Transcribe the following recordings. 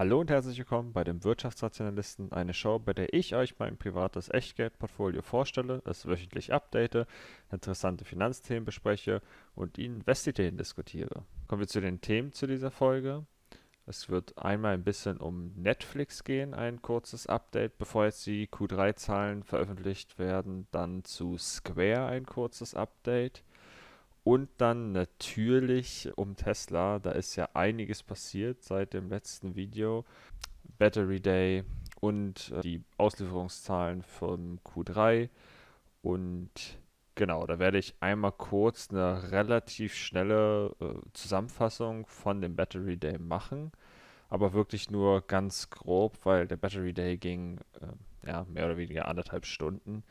Hallo und herzlich willkommen bei dem Wirtschaftsrationalisten, eine Show, bei der ich euch mein privates Echtgeldportfolio vorstelle, es wöchentlich update, interessante Finanzthemen bespreche und Investideen diskutiere. Kommen wir zu den Themen zu dieser Folge. Es wird einmal ein bisschen um Netflix gehen, ein kurzes Update, bevor jetzt die Q3-Zahlen veröffentlicht werden. Dann zu Square ein kurzes Update. Und dann natürlich um Tesla. Da ist ja einiges passiert seit dem letzten Video. Battery Day und äh, die Auslieferungszahlen vom Q3. Und genau, da werde ich einmal kurz eine relativ schnelle äh, Zusammenfassung von dem Battery Day machen aber wirklich nur ganz grob, weil der Battery Day ging äh, ja, mehr oder weniger anderthalb Stunden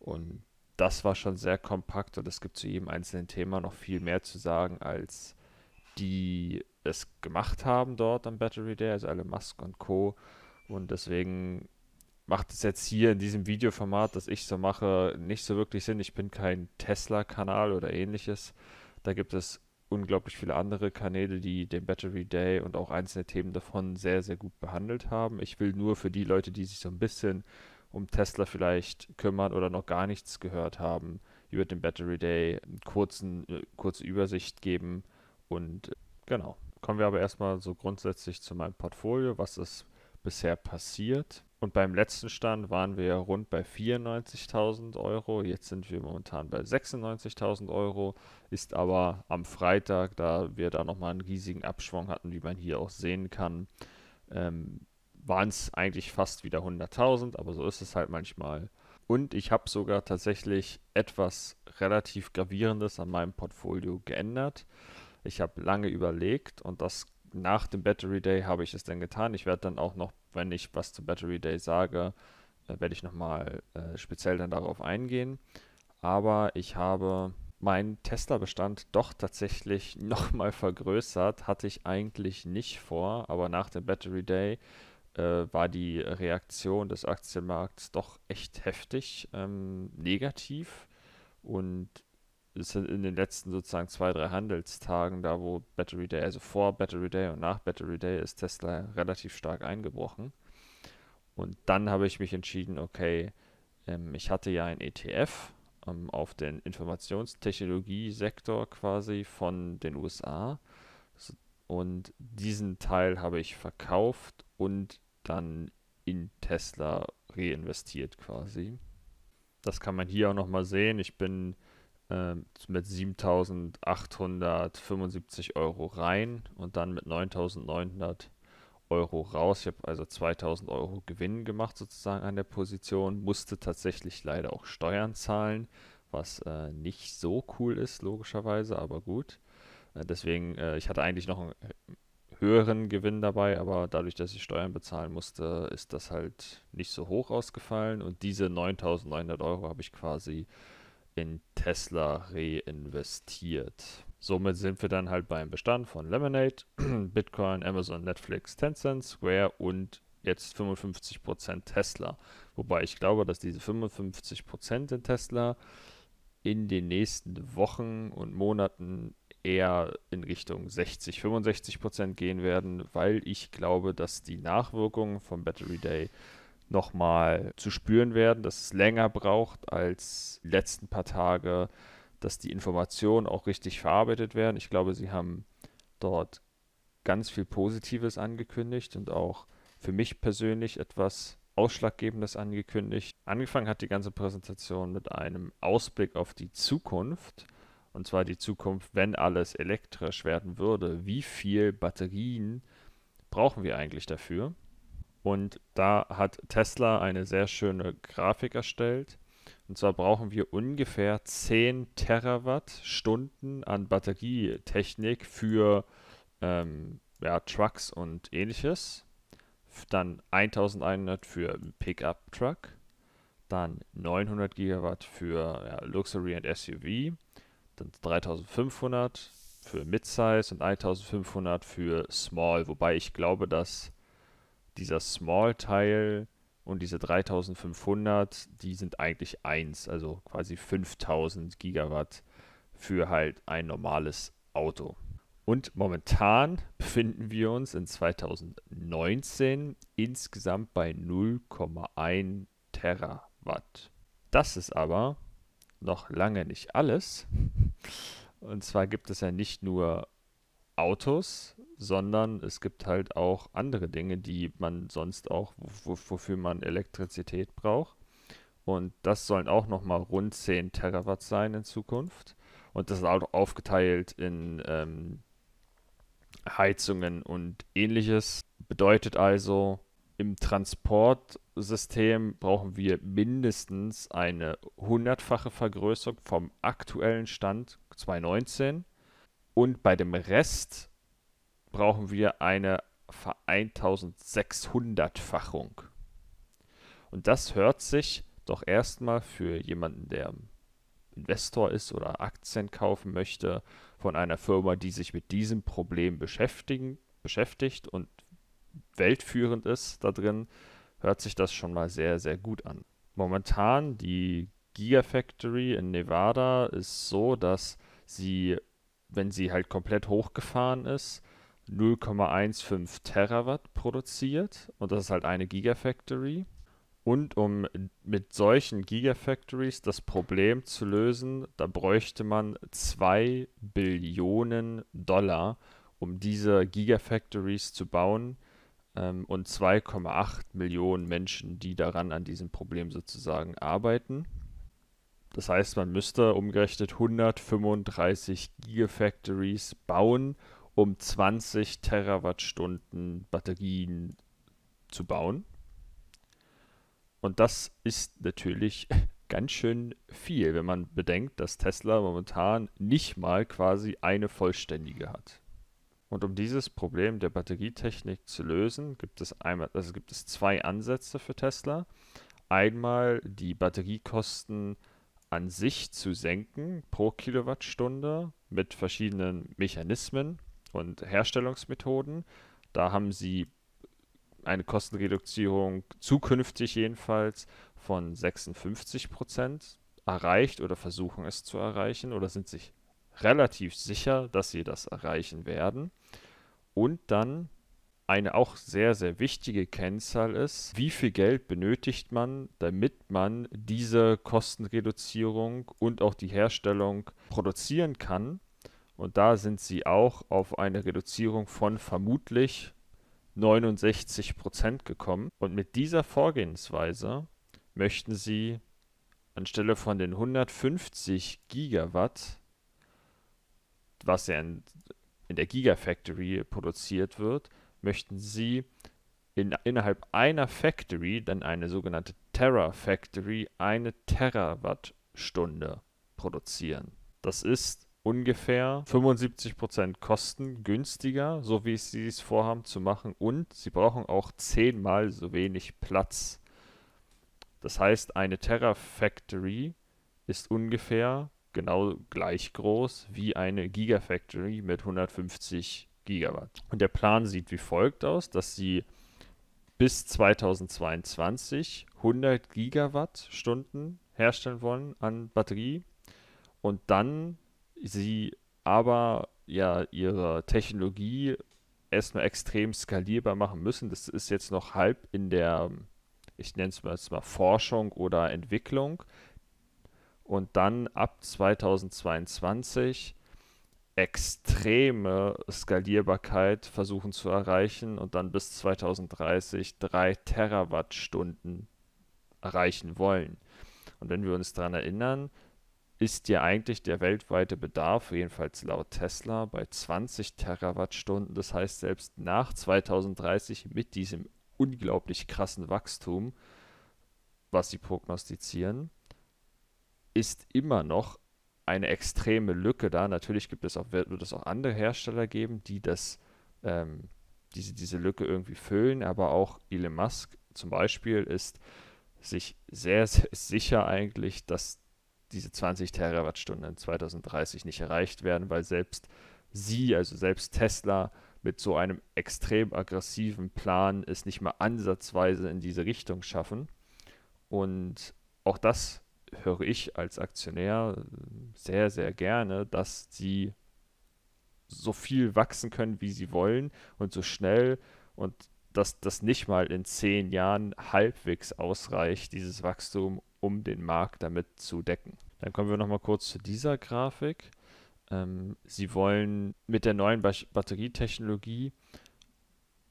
und das war schon sehr kompakt und es gibt zu jedem einzelnen Thema noch viel mehr zu sagen, als die es gemacht haben dort am Battery Day, also alle Musk und Co. Und deswegen macht es jetzt hier in diesem Videoformat, das ich so mache, nicht so wirklich Sinn. Ich bin kein Tesla-Kanal oder ähnliches. Da gibt es unglaublich viele andere Kanäle, die den Battery Day und auch einzelne Themen davon sehr, sehr gut behandelt haben. Ich will nur für die Leute, die sich so ein bisschen um Tesla vielleicht kümmern oder noch gar nichts gehört haben, über den Battery Day eine kurzen, äh, kurze Übersicht geben. Und äh, genau, kommen wir aber erstmal so grundsätzlich zu meinem Portfolio, was ist bisher passiert. Und beim letzten Stand waren wir rund bei 94.000 Euro. Jetzt sind wir momentan bei 96.000 Euro. Ist aber am Freitag, da wir da nochmal einen riesigen Abschwung hatten, wie man hier auch sehen kann, ähm, waren es eigentlich fast wieder 100.000. Aber so ist es halt manchmal. Und ich habe sogar tatsächlich etwas relativ Gravierendes an meinem Portfolio geändert. Ich habe lange überlegt und das nach dem Battery Day habe ich es dann getan. Ich werde dann auch noch, wenn ich was zu Battery Day sage, äh, werde ich nochmal äh, speziell dann darauf eingehen. Aber ich habe meinen Tesla-Bestand doch tatsächlich nochmal vergrößert. Hatte ich eigentlich nicht vor, aber nach dem Battery Day äh, war die Reaktion des Aktienmarkts doch echt heftig ähm, negativ. Und ist in den letzten sozusagen zwei, drei Handelstagen, da wo Battery Day, also vor Battery Day und nach Battery Day, ist Tesla relativ stark eingebrochen. Und dann habe ich mich entschieden, okay, ähm, ich hatte ja ein ETF ähm, auf den Informationstechnologie-Sektor quasi von den USA. Und diesen Teil habe ich verkauft und dann in Tesla reinvestiert quasi. Das kann man hier auch nochmal sehen. Ich bin äh, mit 7.875 Euro rein und dann mit 9.900 Euro raus. Ich habe also 2.000 Euro Gewinn gemacht sozusagen an der Position, musste tatsächlich leider auch Steuern zahlen, was äh, nicht so cool ist, logischerweise, aber gut. Äh, deswegen, äh, ich hatte eigentlich noch einen höheren Gewinn dabei, aber dadurch, dass ich Steuern bezahlen musste, ist das halt nicht so hoch ausgefallen und diese 9.900 Euro habe ich quasi in Tesla reinvestiert. Somit sind wir dann halt beim Bestand von Lemonade, Bitcoin, Amazon, Netflix, Tencent, Square und jetzt 55% Tesla. Wobei ich glaube, dass diese 55% in Tesla in den nächsten Wochen und Monaten eher in Richtung 60, 65% gehen werden, weil ich glaube, dass die Nachwirkungen vom Battery Day nochmal zu spüren werden, dass es länger braucht als die letzten paar Tage, dass die Informationen auch richtig verarbeitet werden. Ich glaube, sie haben dort ganz viel Positives angekündigt und auch für mich persönlich etwas Ausschlaggebendes angekündigt. Angefangen hat die ganze Präsentation mit einem Ausblick auf die Zukunft. Und zwar die Zukunft, wenn alles elektrisch werden würde. Wie viel Batterien brauchen wir eigentlich dafür? Und da hat Tesla eine sehr schöne Grafik erstellt. Und zwar brauchen wir ungefähr 10 Terawattstunden an Batterietechnik für ähm, ja, Trucks und ähnliches. Dann 1100 für Pickup Truck. Dann 900 Gigawatt für ja, Luxury und SUV. Dann 3500 für Midsize und 1500 für Small. Wobei ich glaube, dass dieser Small-Teil und diese 3500, die sind eigentlich eins, also quasi 5000 Gigawatt für halt ein normales Auto. Und momentan befinden wir uns in 2019 insgesamt bei 0,1 Terawatt. Das ist aber noch lange nicht alles. Und zwar gibt es ja nicht nur Autos, sondern es gibt halt auch andere Dinge, die man sonst auch, wofür man Elektrizität braucht. Und das sollen auch nochmal rund 10 Terawatt sein in Zukunft. Und das ist auch aufgeteilt in ähm, Heizungen und ähnliches. Bedeutet also, im Transportsystem brauchen wir mindestens eine hundertfache Vergrößerung vom aktuellen Stand 2019 und bei dem Rest brauchen wir eine 1600-fachung. Und das hört sich doch erstmal für jemanden, der Investor ist oder Aktien kaufen möchte, von einer Firma, die sich mit diesem Problem beschäftigen, beschäftigt und weltführend ist da drin, hört sich das schon mal sehr, sehr gut an. Momentan die Gigafactory in Nevada ist so, dass sie, wenn sie halt komplett hochgefahren ist, 0,15 Terawatt produziert und das ist halt eine Gigafactory. Und um mit solchen Gigafactories das Problem zu lösen, da bräuchte man 2 Billionen Dollar, um diese Gigafactories zu bauen ähm, und 2,8 Millionen Menschen, die daran an diesem Problem sozusagen arbeiten. Das heißt, man müsste umgerechnet 135 Gigafactories bauen, um 20 Terawattstunden Batterien zu bauen. Und das ist natürlich ganz schön viel, wenn man bedenkt, dass Tesla momentan nicht mal quasi eine vollständige hat. Und um dieses Problem der Batterietechnik zu lösen, gibt es einmal, also gibt es zwei Ansätze für Tesla. Einmal die Batteriekosten an sich zu senken pro Kilowattstunde mit verschiedenen Mechanismen und Herstellungsmethoden. Da haben sie eine Kostenreduzierung zukünftig jedenfalls von 56 Prozent erreicht oder versuchen es zu erreichen oder sind sich relativ sicher, dass sie das erreichen werden. Und dann eine auch sehr, sehr wichtige Kennzahl ist, wie viel Geld benötigt man, damit man diese Kostenreduzierung und auch die Herstellung produzieren kann. Und da sind sie auch auf eine Reduzierung von vermutlich 69% gekommen. Und mit dieser Vorgehensweise möchten sie anstelle von den 150 Gigawatt, was ja in, in der Gigafactory produziert wird, möchten sie in, innerhalb einer Factory, dann eine sogenannte Terra-Factory, eine Terawattstunde produzieren. Das ist ungefähr 75% kostengünstiger, so wie sie es vorhaben zu machen, und sie brauchen auch zehnmal so wenig Platz. Das heißt, eine Terra-Factory ist ungefähr genau gleich groß wie eine Gigafactory mit 150 Gigawatt. Und der Plan sieht wie folgt aus, dass sie bis 2022 100 Gigawattstunden herstellen wollen an Batterie und dann sie aber ja ihre Technologie erstmal extrem skalierbar machen müssen. Das ist jetzt noch halb in der, ich nenne es mal, mal Forschung oder Entwicklung. Und dann ab 2022 extreme Skalierbarkeit versuchen zu erreichen und dann bis 2030 drei Terawattstunden erreichen wollen. Und wenn wir uns daran erinnern, ist ja eigentlich der weltweite Bedarf, jedenfalls laut Tesla, bei 20 Terawattstunden. Das heißt, selbst nach 2030 mit diesem unglaublich krassen Wachstum, was sie prognostizieren, ist immer noch eine extreme Lücke da. Natürlich gibt es auch, wird, es auch andere Hersteller geben, die das, ähm, diese, diese Lücke irgendwie füllen, aber auch Elon Musk zum Beispiel ist sich sehr, sehr sicher eigentlich, dass diese 20 Terawattstunden in 2030 nicht erreicht werden, weil selbst sie, also selbst Tesla, mit so einem extrem aggressiven Plan es nicht mal ansatzweise in diese Richtung schaffen. Und auch das höre ich als Aktionär sehr, sehr gerne, dass sie so viel wachsen können, wie sie wollen und so schnell und dass das nicht mal in zehn Jahren halbwegs ausreicht, dieses Wachstum, um den Markt damit zu decken. Dann kommen wir nochmal kurz zu dieser Grafik. Ähm, sie wollen mit der neuen ba Batterietechnologie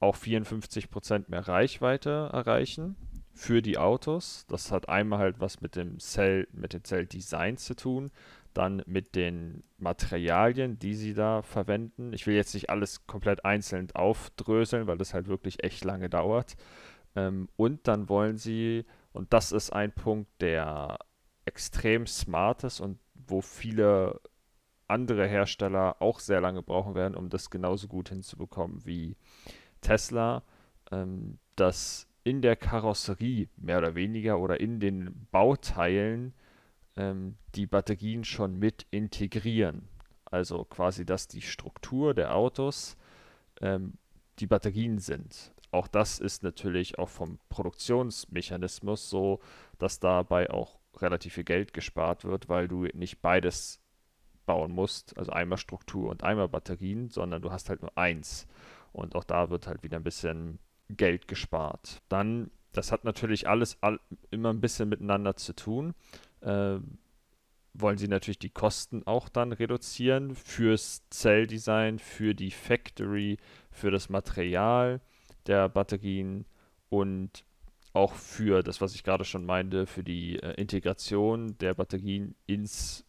auch 54% mehr Reichweite erreichen für die Autos. Das hat einmal halt was mit dem Zell, mit dem Zelldesign zu tun, dann mit den Materialien, die sie da verwenden. Ich will jetzt nicht alles komplett einzeln aufdröseln, weil das halt wirklich echt lange dauert. Ähm, und dann wollen sie, und das ist ein Punkt, der extrem smart ist und wo viele andere Hersteller auch sehr lange brauchen werden, um das genauso gut hinzubekommen wie Tesla, ähm, dass in der Karosserie mehr oder weniger oder in den Bauteilen ähm, die Batterien schon mit integrieren. Also quasi, dass die Struktur der Autos ähm, die Batterien sind. Auch das ist natürlich auch vom Produktionsmechanismus so, dass dabei auch relativ viel Geld gespart wird, weil du nicht beides bauen musst, also einmal Struktur und einmal Batterien, sondern du hast halt nur eins. Und auch da wird halt wieder ein bisschen Geld gespart. Dann, das hat natürlich alles all, immer ein bisschen miteinander zu tun. Äh, wollen sie natürlich die Kosten auch dann reduzieren fürs Zelldesign, für die Factory, für das Material der Batterien und auch für das, was ich gerade schon meinte, für die äh, Integration der Batterien ins,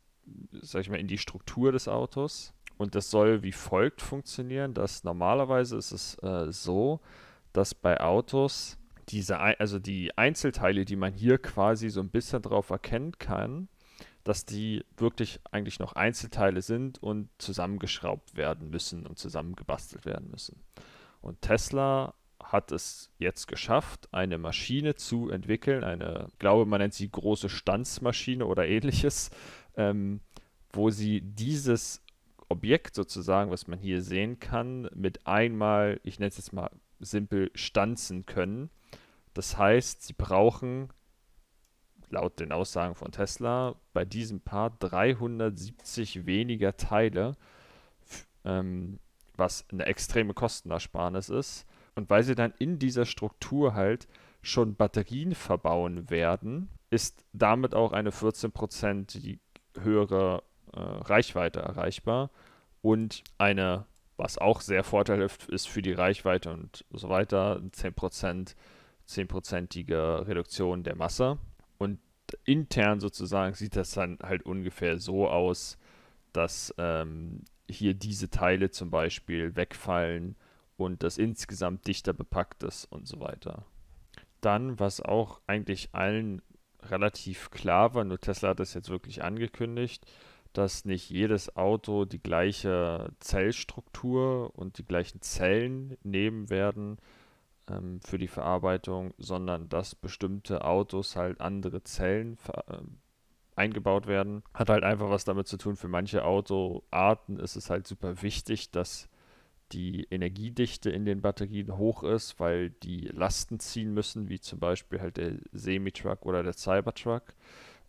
sag ich mal, in die Struktur des Autos. Und das soll wie folgt funktionieren, dass normalerweise ist es äh, so, dass bei Autos diese, also die Einzelteile, die man hier quasi so ein bisschen drauf erkennen kann, dass die wirklich eigentlich noch Einzelteile sind und zusammengeschraubt werden müssen und zusammengebastelt werden müssen. Und Tesla hat es jetzt geschafft, eine Maschine zu entwickeln, eine, glaube, man nennt sie große Stanzmaschine oder ähnliches, ähm, wo sie dieses Objekt sozusagen, was man hier sehen kann, mit einmal, ich nenne es jetzt mal simpel, stanzen können. Das heißt, sie brauchen laut den Aussagen von Tesla bei diesem Paar 370 weniger Teile, ähm, was eine extreme Kostenersparnis ist. Und weil sie dann in dieser Struktur halt schon Batterien verbauen werden, ist damit auch eine 14% höhere äh, Reichweite erreichbar und eine, was auch sehr vorteilhaft ist für die Reichweite und so weiter, 10%, 10%ige Reduktion der Masse. Und intern sozusagen sieht das dann halt ungefähr so aus, dass ähm, hier diese Teile zum Beispiel wegfallen und das insgesamt dichter bepackt ist und so weiter. Dann, was auch eigentlich allen relativ klar war, nur Tesla hat das jetzt wirklich angekündigt, dass nicht jedes Auto die gleiche Zellstruktur und die gleichen Zellen nehmen werden ähm, für die Verarbeitung, sondern dass bestimmte Autos halt andere Zellen äh, eingebaut werden. Hat halt einfach was damit zu tun, für manche Autoarten ist es halt super wichtig, dass die Energiedichte in den Batterien hoch ist, weil die Lasten ziehen müssen, wie zum Beispiel halt der Semi-Truck oder der Cybertruck.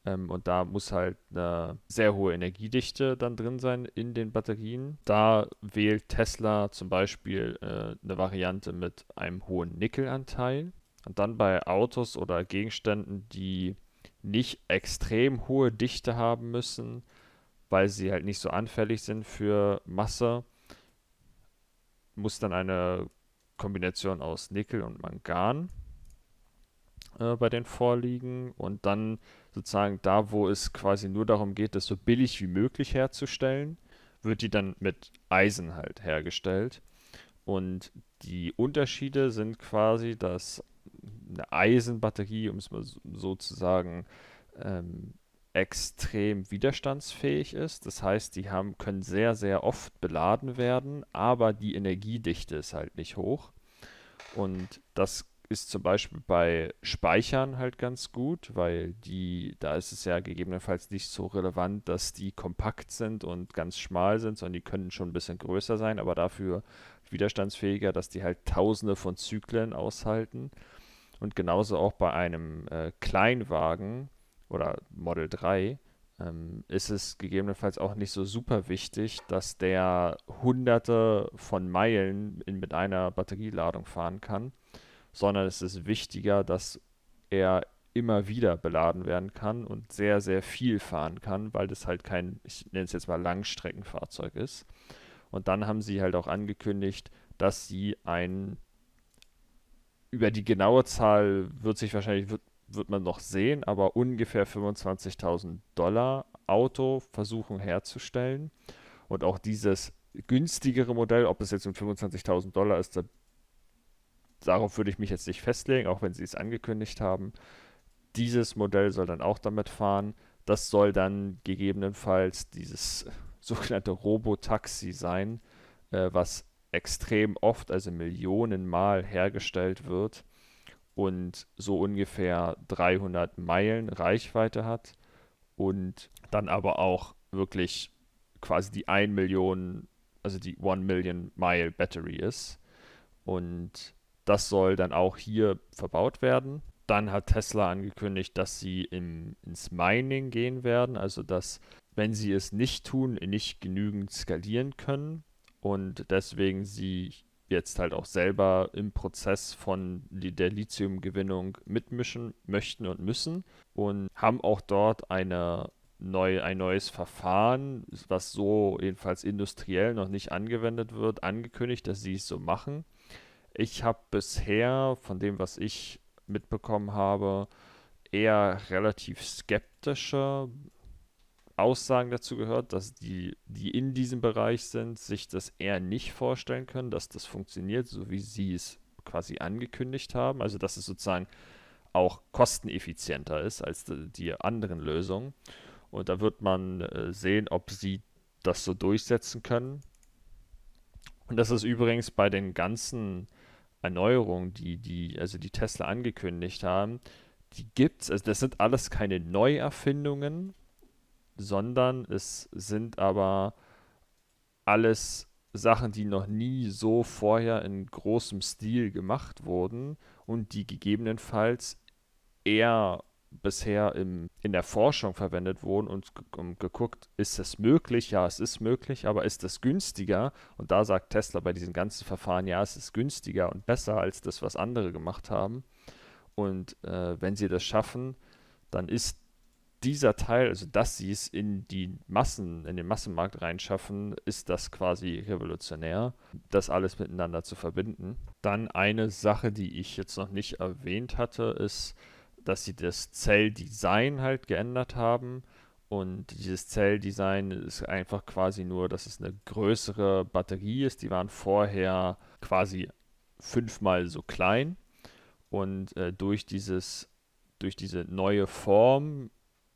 Ähm, und da muss halt eine sehr hohe Energiedichte dann drin sein in den Batterien. Da wählt Tesla zum Beispiel äh, eine Variante mit einem hohen Nickelanteil. Und dann bei Autos oder Gegenständen, die nicht extrem hohe Dichte haben müssen, weil sie halt nicht so anfällig sind für Masse, muss dann eine Kombination aus Nickel und Mangan äh, bei den vorliegen und dann sozusagen da, wo es quasi nur darum geht, das so billig wie möglich herzustellen, wird die dann mit Eisen halt hergestellt. Und die Unterschiede sind quasi, dass eine Eisenbatterie, um es mal so zu sagen, ähm, extrem widerstandsfähig ist. Das heißt, die haben, können sehr, sehr oft beladen werden, aber die Energiedichte ist halt nicht hoch. Und das ist zum Beispiel bei Speichern halt ganz gut, weil die, da ist es ja gegebenenfalls nicht so relevant, dass die kompakt sind und ganz schmal sind, sondern die können schon ein bisschen größer sein, aber dafür widerstandsfähiger, dass die halt tausende von Zyklen aushalten. Und genauso auch bei einem äh, Kleinwagen oder Model 3 ähm, ist es gegebenenfalls auch nicht so super wichtig, dass der hunderte von Meilen in, mit einer Batterieladung fahren kann, sondern es ist wichtiger, dass er immer wieder beladen werden kann und sehr, sehr viel fahren kann, weil das halt kein, ich nenne es jetzt mal Langstreckenfahrzeug ist. Und dann haben sie halt auch angekündigt, dass sie ein, über die genaue Zahl wird sich wahrscheinlich, wird, wird man noch sehen, aber ungefähr 25.000 Dollar Auto versuchen herzustellen. Und auch dieses günstigere Modell, ob es jetzt um 25.000 Dollar ist, da, darauf würde ich mich jetzt nicht festlegen, auch wenn sie es angekündigt haben. Dieses Modell soll dann auch damit fahren. Das soll dann gegebenenfalls dieses sogenannte Robotaxi sein, äh, was extrem oft, also Millionenmal hergestellt wird und so ungefähr 300 Meilen Reichweite hat und dann aber auch wirklich quasi die 1 Million, also die 1 Million Mile Battery ist. Und das soll dann auch hier verbaut werden. Dann hat Tesla angekündigt, dass sie im, ins Mining gehen werden, also dass, wenn sie es nicht tun, nicht genügend skalieren können und deswegen sie jetzt halt auch selber im Prozess von der Lithiumgewinnung mitmischen möchten und müssen und haben auch dort eine neu, ein neues Verfahren, was so jedenfalls industriell noch nicht angewendet wird, angekündigt, dass sie es so machen. Ich habe bisher von dem, was ich mitbekommen habe, eher relativ skeptische Aussagen dazu gehört, dass die, die in diesem Bereich sind, sich das eher nicht vorstellen können, dass das funktioniert, so wie sie es quasi angekündigt haben. Also dass es sozusagen auch kosteneffizienter ist als die anderen Lösungen. Und da wird man äh, sehen, ob sie das so durchsetzen können. Und das ist übrigens bei den ganzen Erneuerungen, die, die, also die Tesla angekündigt haben, die gibt es. Also das sind alles keine Neuerfindungen, sondern es sind aber alles Sachen, die noch nie so vorher in großem Stil gemacht wurden und die gegebenenfalls eher bisher im, in der Forschung verwendet wurden und geguckt, ist es möglich? Ja, es ist möglich, aber ist es günstiger? Und da sagt Tesla bei diesen ganzen Verfahren, ja, es ist günstiger und besser als das, was andere gemacht haben. Und äh, wenn sie das schaffen, dann ist dieser Teil, also dass sie es in die Massen, in den Massenmarkt reinschaffen, ist das quasi revolutionär, das alles miteinander zu verbinden. Dann eine Sache, die ich jetzt noch nicht erwähnt hatte, ist, dass sie das Zelldesign halt geändert haben. Und dieses Zelldesign ist einfach quasi nur, dass es eine größere Batterie ist. Die waren vorher quasi fünfmal so klein. Und äh, durch dieses, durch diese neue Form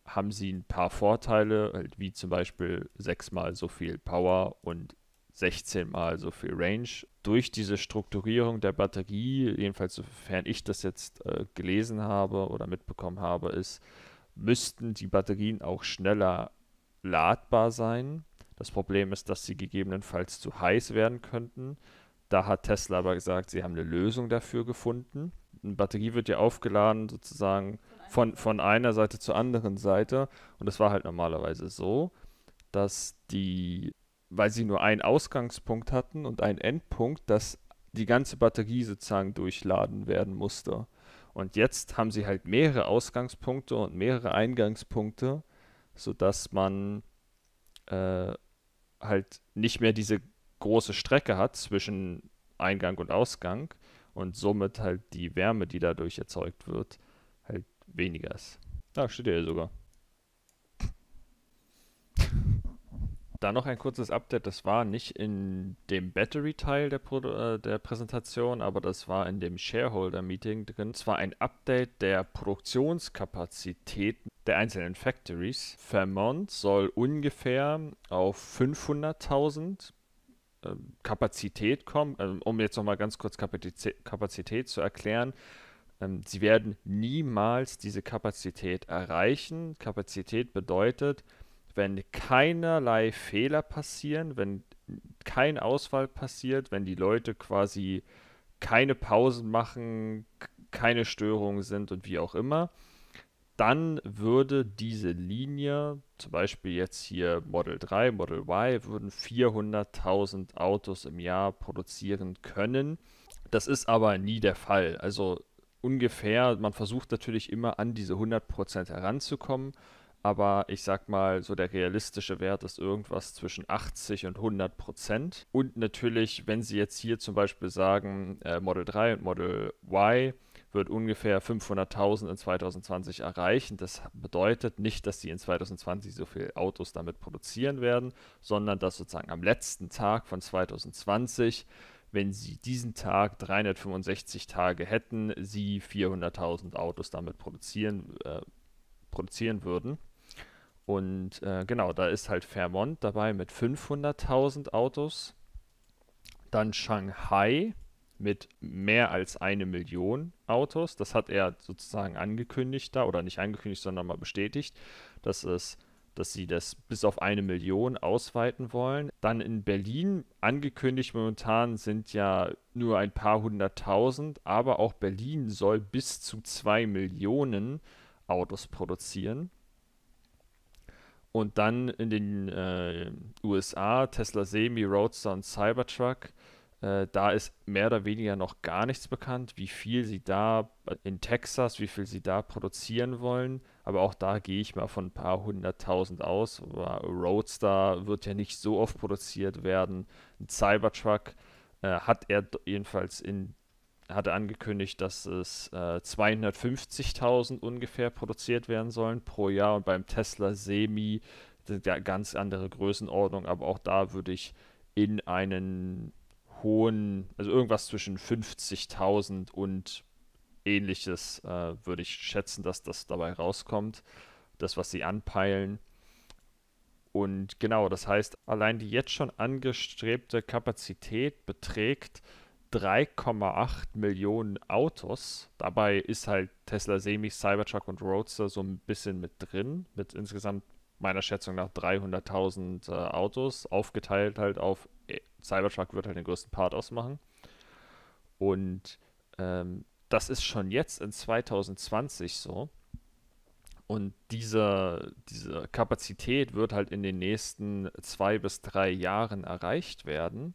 haben sie ein paar Vorteile, halt wie zum Beispiel sechsmal so viel Power und 16 mal so viel Range. Durch diese Strukturierung der Batterie, jedenfalls sofern ich das jetzt äh, gelesen habe oder mitbekommen habe, ist, müssten die Batterien auch schneller ladbar sein. Das Problem ist, dass sie gegebenenfalls zu heiß werden könnten. Da hat Tesla aber gesagt, sie haben eine Lösung dafür gefunden. Eine Batterie wird ja aufgeladen sozusagen von, von einer Seite zur anderen Seite. Und es war halt normalerweise so, dass die, weil sie nur einen Ausgangspunkt hatten und einen Endpunkt, dass die ganze Batterie sozusagen durchladen werden musste. Und jetzt haben sie halt mehrere Ausgangspunkte und mehrere Eingangspunkte, sodass man äh, halt nicht mehr diese große Strecke hat zwischen Eingang und Ausgang und somit halt die Wärme, die dadurch erzeugt wird, halt weniger ist. Da steht ja sogar. Da noch ein kurzes Update, das war nicht in dem Battery-Teil der, äh, der, Präsentation, aber das war in dem Shareholder-Meeting drin. Es war ein Update der Produktionskapazitäten der einzelnen Factories. Vermont soll ungefähr auf 500.000 äh, Kapazität kommen. Ähm, um jetzt nochmal ganz kurz Kapazität, Kapazität zu erklären. Ähm, sie werden niemals diese Kapazität erreichen. Kapazität bedeutet, wenn keinerlei Fehler passieren, wenn kein Ausfall passiert, wenn die Leute quasi keine Pausen machen, keine Störungen sind und wie auch immer, dann würde diese Linie, zum Beispiel jetzt hier Model 3, Model Y, würden 400.000 Autos im Jahr produzieren können. Das ist aber nie der Fall. Also ungefähr, man versucht natürlich immer an diese 100% heranzukommen, aber ich sag mal, so der realistische Wert ist irgendwas zwischen 80 und 100% Und natürlich, wenn Sie jetzt hier zum Beispiel sagen, äh, Model 3 und Model Y, wird ungefähr 500.000 in 2020 erreichen. Das bedeutet nicht, dass sie in 2020 so viele Autos damit produzieren werden, sondern dass sozusagen am letzten Tag von 2020, wenn sie diesen Tag 365 Tage hätten, sie 400.000 Autos damit produzieren, äh, produzieren würden. Und äh, genau, da ist halt Fairmont dabei mit 500.000 Autos. Dann Shanghai mit mehr als eine Million Autos. Das hat er sozusagen angekündigt da, oder nicht angekündigt, sondern mal bestätigt, dass es dass sie das bis auf eine Million ausweiten wollen. Dann in Berlin angekündigt momentan sind ja nur ein paar hunderttausend, aber auch Berlin soll bis zu zwei Millionen Autos produzieren. Und dann in den äh, USA Tesla Semi, Roadster und Cybertruck äh, da ist mehr oder weniger noch gar nichts bekannt, wie viel sie da in Texas, wie viel sie da produzieren wollen. Aber auch da gehe ich mal von ein paar hunderttausend aus. Aber Roadster wird ja nicht so oft produziert werden. Ein Cybertruck äh, hat er jedenfalls in hatte angekündigt, dass es äh, 250.000 ungefähr produziert werden sollen pro Jahr und beim Tesla Semi sind ja ganz andere Größenordnung, aber auch da würde ich in einen hohen, also irgendwas zwischen 50.000 und ähnliches äh, würde ich schätzen, dass das dabei rauskommt. Das, was sie anpeilen. Und genau, das heißt, allein die jetzt schon angestrebte Kapazität beträgt 3,8 Millionen Autos. Dabei ist halt Tesla Semi, Cybertruck und Roadster so ein bisschen mit drin, mit insgesamt meiner Schätzung nach 300.000 äh, Autos, aufgeteilt halt auf Cybertruck wird halt den größten Part ausmachen. Und ähm, das ist schon jetzt in 2020 so. Und diese, diese Kapazität wird halt in den nächsten zwei bis drei Jahren erreicht werden.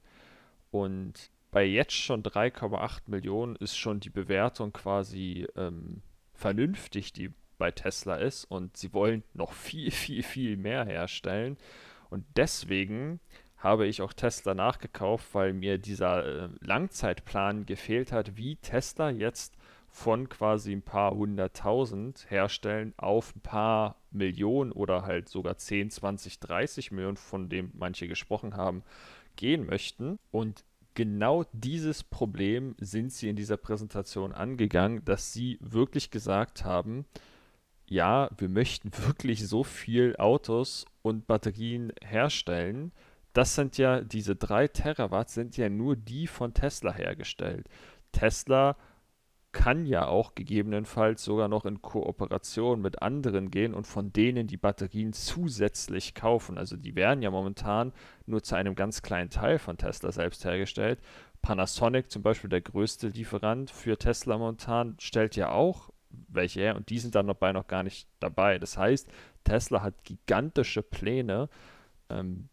Und bei jetzt schon 3,8 Millionen ist schon die Bewertung quasi ähm, vernünftig, die bei Tesla ist. Und sie wollen noch viel, viel, viel mehr herstellen. Und deswegen habe ich auch Tesla nachgekauft, weil mir dieser äh, Langzeitplan gefehlt hat, wie Tesla jetzt von quasi ein paar hunderttausend herstellen auf ein paar Millionen oder halt sogar 10, 20, 30 Millionen, von dem manche gesprochen haben, gehen möchten. Und genau dieses Problem sind sie in dieser Präsentation angegangen, dass sie wirklich gesagt haben, ja, wir möchten wirklich so viel Autos und Batterien herstellen, das sind ja, diese drei Terawatt sind ja nur die von Tesla hergestellt. Tesla kann ja auch gegebenenfalls sogar noch in Kooperation mit anderen gehen und von denen die Batterien zusätzlich kaufen. Also die werden ja momentan nur zu einem ganz kleinen Teil von Tesla selbst hergestellt. Panasonic zum Beispiel, der größte Lieferant für Tesla momentan, stellt ja auch welche her und die sind dann dabei noch gar nicht dabei. Das heißt, Tesla hat gigantische Pläne, ähm,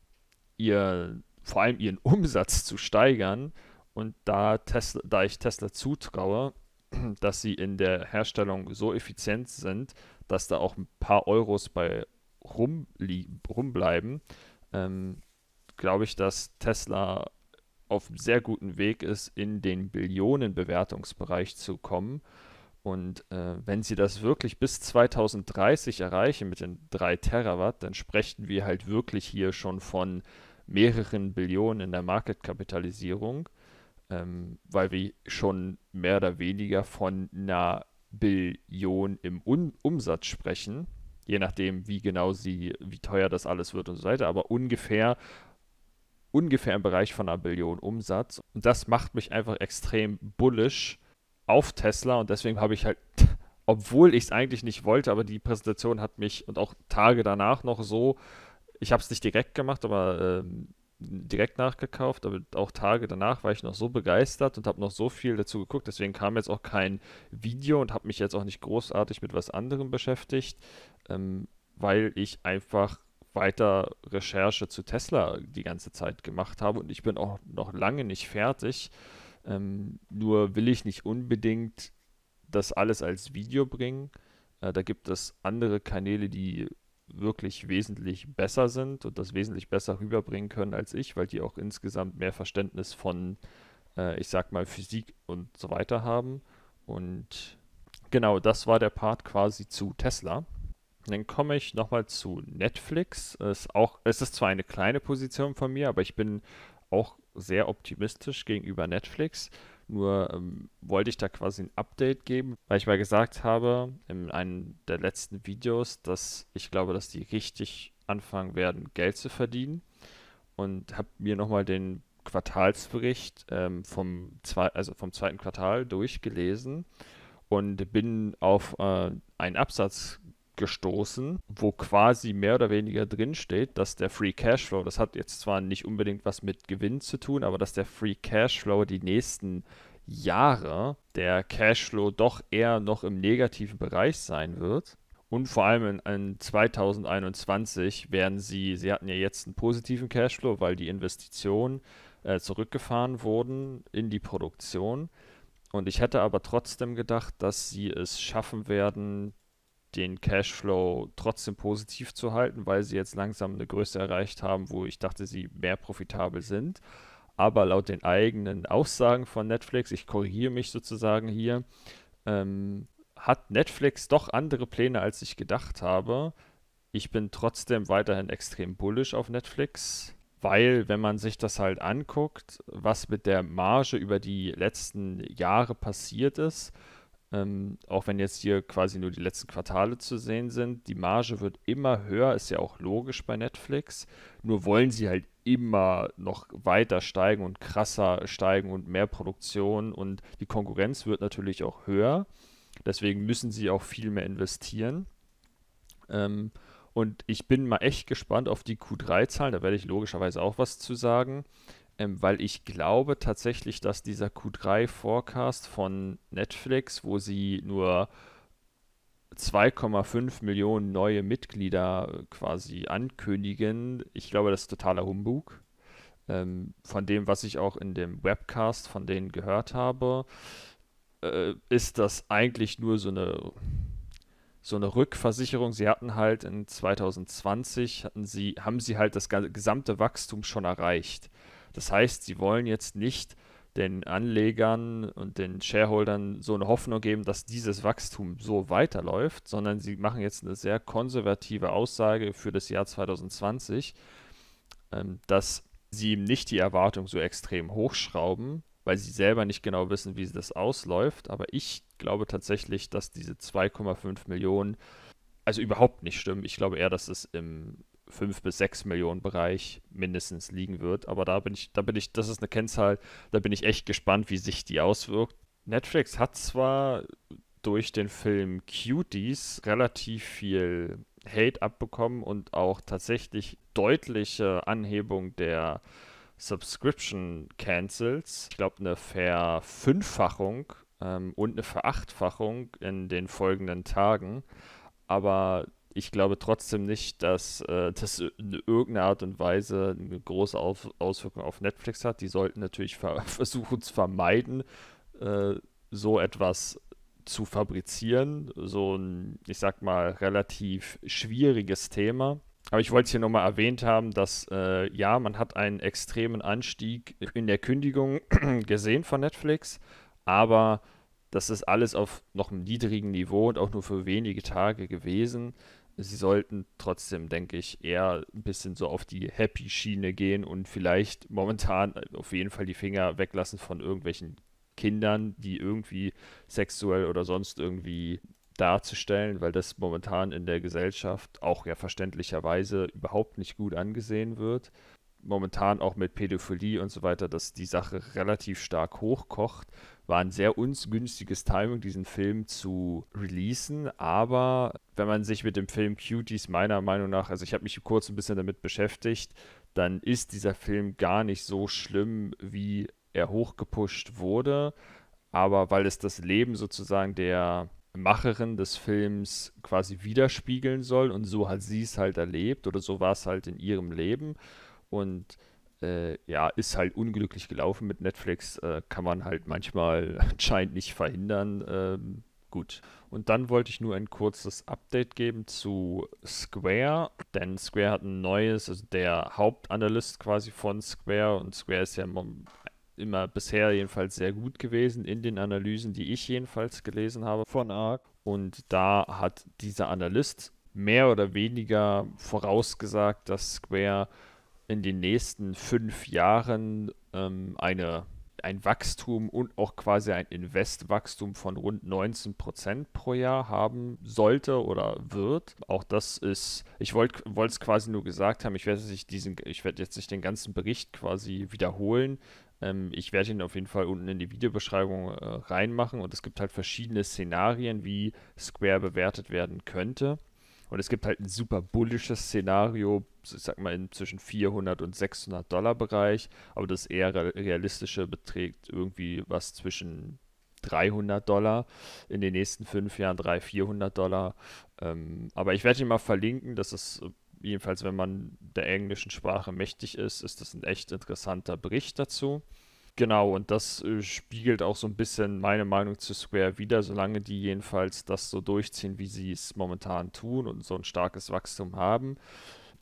ihr, vor allem ihren Umsatz zu steigern. Und da, Tesla, da ich Tesla zutraue, dass sie in der Herstellung so effizient sind, dass da auch ein paar Euros bei rumbleiben, ähm, glaube ich, dass Tesla auf einem sehr guten Weg ist, in den Billionenbewertungsbereich zu kommen. Und äh, wenn sie das wirklich bis 2030 erreichen mit den 3 Terawatt, dann sprechen wir halt wirklich hier schon von mehreren Billionen in der Marketkapitalisierung, ähm, weil wir schon mehr oder weniger von einer Billion im Un Umsatz sprechen, je nachdem, wie genau sie, wie teuer das alles wird und so weiter, aber ungefähr ungefähr im Bereich von einer Billion Umsatz. Und das macht mich einfach extrem bullish auf Tesla. Und deswegen habe ich halt, obwohl ich es eigentlich nicht wollte, aber die Präsentation hat mich und auch Tage danach noch so ich habe es nicht direkt gemacht, aber ähm, direkt nachgekauft, aber auch Tage danach war ich noch so begeistert und habe noch so viel dazu geguckt. Deswegen kam jetzt auch kein Video und habe mich jetzt auch nicht großartig mit was anderem beschäftigt, ähm, weil ich einfach weiter Recherche zu Tesla die ganze Zeit gemacht habe und ich bin auch noch lange nicht fertig. Ähm, nur will ich nicht unbedingt das alles als Video bringen. Äh, da gibt es andere Kanäle, die wirklich wesentlich besser sind und das wesentlich besser rüberbringen können als ich, weil die auch insgesamt mehr Verständnis von, äh, ich sag mal, Physik und so weiter haben. Und genau, das war der Part quasi zu Tesla. Dann komme ich nochmal zu Netflix. Es, auch, es ist zwar eine kleine Position von mir, aber ich bin auch sehr optimistisch gegenüber Netflix. Nur ähm, wollte ich da quasi ein Update geben, weil ich mal gesagt habe in einem der letzten Videos, dass ich glaube, dass die richtig anfangen werden, Geld zu verdienen. Und habe mir nochmal den Quartalsbericht ähm, vom, zwei, also vom zweiten Quartal durchgelesen und bin auf äh, einen Absatz gestoßen, wo quasi mehr oder weniger drin steht, dass der Free Cashflow, das hat jetzt zwar nicht unbedingt was mit Gewinn zu tun, aber dass der Free Cashflow die nächsten Jahre der Cashflow doch eher noch im negativen Bereich sein wird. Und vor allem in, in 2021 werden sie, sie hatten ja jetzt einen positiven Cashflow, weil die Investitionen äh, zurückgefahren wurden in die Produktion. Und ich hätte aber trotzdem gedacht, dass sie es schaffen werden, den Cashflow trotzdem positiv zu halten, weil sie jetzt langsam eine Größe erreicht haben, wo ich dachte, sie mehr profitabel sind. Aber laut den eigenen Aussagen von Netflix, ich korrigiere mich sozusagen hier, ähm, hat Netflix doch andere Pläne, als ich gedacht habe. Ich bin trotzdem weiterhin extrem bullish auf Netflix, weil wenn man sich das halt anguckt, was mit der Marge über die letzten Jahre passiert ist, ähm, auch wenn jetzt hier quasi nur die letzten Quartale zu sehen sind, die Marge wird immer höher, ist ja auch logisch bei Netflix. Nur wollen sie halt immer noch weiter steigen und krasser steigen und mehr Produktion und die Konkurrenz wird natürlich auch höher. Deswegen müssen sie auch viel mehr investieren. Ähm, und ich bin mal echt gespannt auf die Q3-Zahlen, da werde ich logischerweise auch was zu sagen ähm, weil ich glaube tatsächlich, dass dieser Q3-Forecast von Netflix, wo sie nur 2,5 Millionen neue Mitglieder quasi ankündigen, ich glaube, das ist totaler Humbug. Ähm, von dem, was ich auch in dem Webcast von denen gehört habe, äh, ist das eigentlich nur so eine so eine Rückversicherung. Sie hatten halt in 2020 hatten sie, haben sie halt das gesamte Wachstum schon erreicht. Das heißt, sie wollen jetzt nicht den Anlegern und den Shareholdern so eine Hoffnung geben, dass dieses Wachstum so weiterläuft, sondern sie machen jetzt eine sehr konservative Aussage für das Jahr 2020, ähm, dass sie ihm nicht die Erwartung so extrem hochschrauben, weil sie selber nicht genau wissen, wie das ausläuft. Aber ich glaube tatsächlich, dass diese 2,5 Millionen also überhaupt nicht stimmen. Ich glaube eher, dass es im 5 bis 6 Millionen Bereich mindestens liegen wird. Aber da bin ich, da bin ich, das ist eine Kennzahl, da bin ich echt gespannt, wie sich die auswirkt. Netflix hat zwar durch den Film Cuties relativ viel Hate abbekommen und auch tatsächlich deutliche Anhebung der Subscription Cancels. Ich glaube, eine Verfünffachung ähm, und eine Verachtfachung in den folgenden Tagen. Aber ich glaube trotzdem nicht, dass äh, das in irgendeiner Art und Weise eine große Auf Auswirkung auf Netflix hat. Die sollten natürlich ver versuchen zu vermeiden, äh, so etwas zu fabrizieren. So ein, ich sag mal, relativ schwieriges Thema. Aber ich wollte es hier nochmal erwähnt haben, dass äh, ja, man hat einen extremen Anstieg in der Kündigung gesehen von Netflix, aber das ist alles auf noch einem niedrigen Niveau und auch nur für wenige Tage gewesen sie sollten trotzdem, denke ich, eher ein bisschen so auf die Happy-Schiene gehen und vielleicht momentan auf jeden Fall die Finger weglassen von irgendwelchen Kindern, die irgendwie sexuell oder sonst irgendwie darzustellen, weil das momentan in der Gesellschaft auch ja verständlicherweise überhaupt nicht gut angesehen wird. Momentan auch mit Pädophilie und so weiter, dass die Sache relativ stark hochkocht war ein sehr ungünstiges Timing, diesen Film zu releasen. Aber wenn man sich mit dem Film Cuties meiner Meinung nach, also ich habe mich kurz ein bisschen damit beschäftigt, dann ist dieser Film gar nicht so schlimm, wie er hochgepusht wurde. Aber weil es das Leben sozusagen der Macherin des Films quasi widerspiegeln soll und so hat sie es halt erlebt oder so war es halt in ihrem Leben und äh, ja, ist halt unglücklich gelaufen mit Netflix, äh, kann man halt manchmal anscheinend nicht verhindern. Ähm, gut. Und dann wollte ich nur ein kurzes Update geben zu Square, denn Square hat ein neues, also der Hauptanalyst quasi von Square und Square ist ja immer bisher jedenfalls sehr gut gewesen in den Analysen, die ich jedenfalls gelesen habe von ARC. Und da hat dieser Analyst mehr oder weniger vorausgesagt, dass Square in den nächsten fünf Jahren ähm, eine, ein Wachstum und auch quasi ein Investwachstum von rund 19 Prozent pro Jahr haben sollte oder wird. Auch das ist, ich wollte es quasi nur gesagt haben, ich werde, ich werde jetzt nicht den ganzen Bericht quasi wiederholen. Ähm, ich werde ihn auf jeden Fall unten in die Videobeschreibung äh, reinmachen und es gibt halt verschiedene Szenarien, wie Square bewertet werden könnte. Und es gibt halt ein super bullisches Szenario, ich sag mal, in zwischen 400 und 600 Dollar Bereich. Aber das eher realistische beträgt irgendwie was zwischen 300 Dollar in den nächsten fünf Jahren, 300, 400 Dollar. Ähm, aber ich werde ihn mal verlinken. Das ist jedenfalls, wenn man der englischen Sprache mächtig ist, ist das ein echt interessanter Bericht dazu. Genau, und das äh, spiegelt auch so ein bisschen meine Meinung zu Square wider, solange die jedenfalls das so durchziehen, wie sie es momentan tun und so ein starkes Wachstum haben.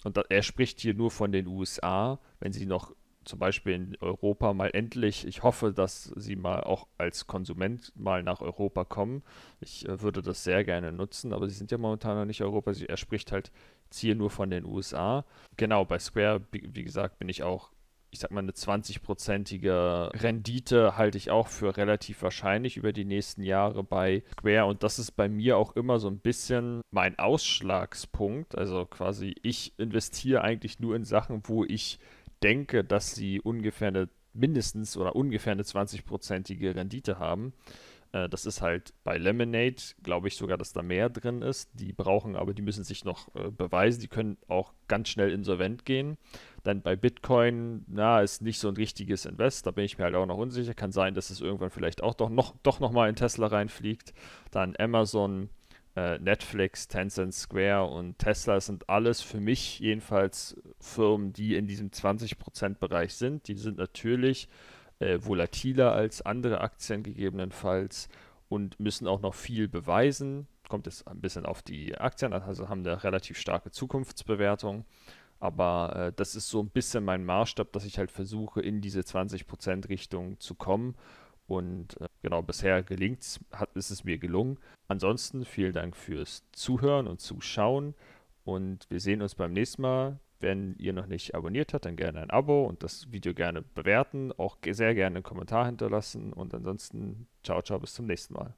Und da, er spricht hier nur von den USA, wenn sie noch zum Beispiel in Europa mal endlich, ich hoffe, dass sie mal auch als Konsument mal nach Europa kommen. Ich äh, würde das sehr gerne nutzen, aber sie sind ja momentan noch nicht Europa. Sie, er spricht halt hier nur von den USA. Genau, bei Square, wie gesagt, bin ich auch ich sag mal, eine 20-prozentige Rendite halte ich auch für relativ wahrscheinlich über die nächsten Jahre bei Square. Und das ist bei mir auch immer so ein bisschen mein Ausschlagspunkt. Also quasi, ich investiere eigentlich nur in Sachen, wo ich denke, dass sie ungefähr eine mindestens oder ungefähr eine 20-prozentige Rendite haben. Äh, das ist halt bei Lemonade, glaube ich sogar, dass da mehr drin ist. Die brauchen aber, die müssen sich noch äh, beweisen. Die können auch ganz schnell insolvent gehen. Dann bei Bitcoin, na, ist nicht so ein richtiges Invest. Da bin ich mir halt auch noch unsicher. Kann sein, dass es irgendwann vielleicht auch doch noch, doch noch mal in Tesla reinfliegt. Dann Amazon, äh, Netflix, Tencent Square und Tesla sind alles für mich jedenfalls Firmen, die in diesem 20%-Bereich sind. Die sind natürlich äh, volatiler als andere Aktien gegebenenfalls und müssen auch noch viel beweisen. Kommt es ein bisschen auf die Aktien an, also haben eine relativ starke Zukunftsbewertung. Aber äh, das ist so ein bisschen mein Maßstab, dass ich halt versuche, in diese 20% Richtung zu kommen. Und äh, genau, bisher gelingt es, ist es mir gelungen. Ansonsten vielen Dank fürs Zuhören und Zuschauen. Und wir sehen uns beim nächsten Mal. Wenn ihr noch nicht abonniert habt, dann gerne ein Abo und das Video gerne bewerten. Auch sehr gerne einen Kommentar hinterlassen. Und ansonsten, ciao, ciao, bis zum nächsten Mal.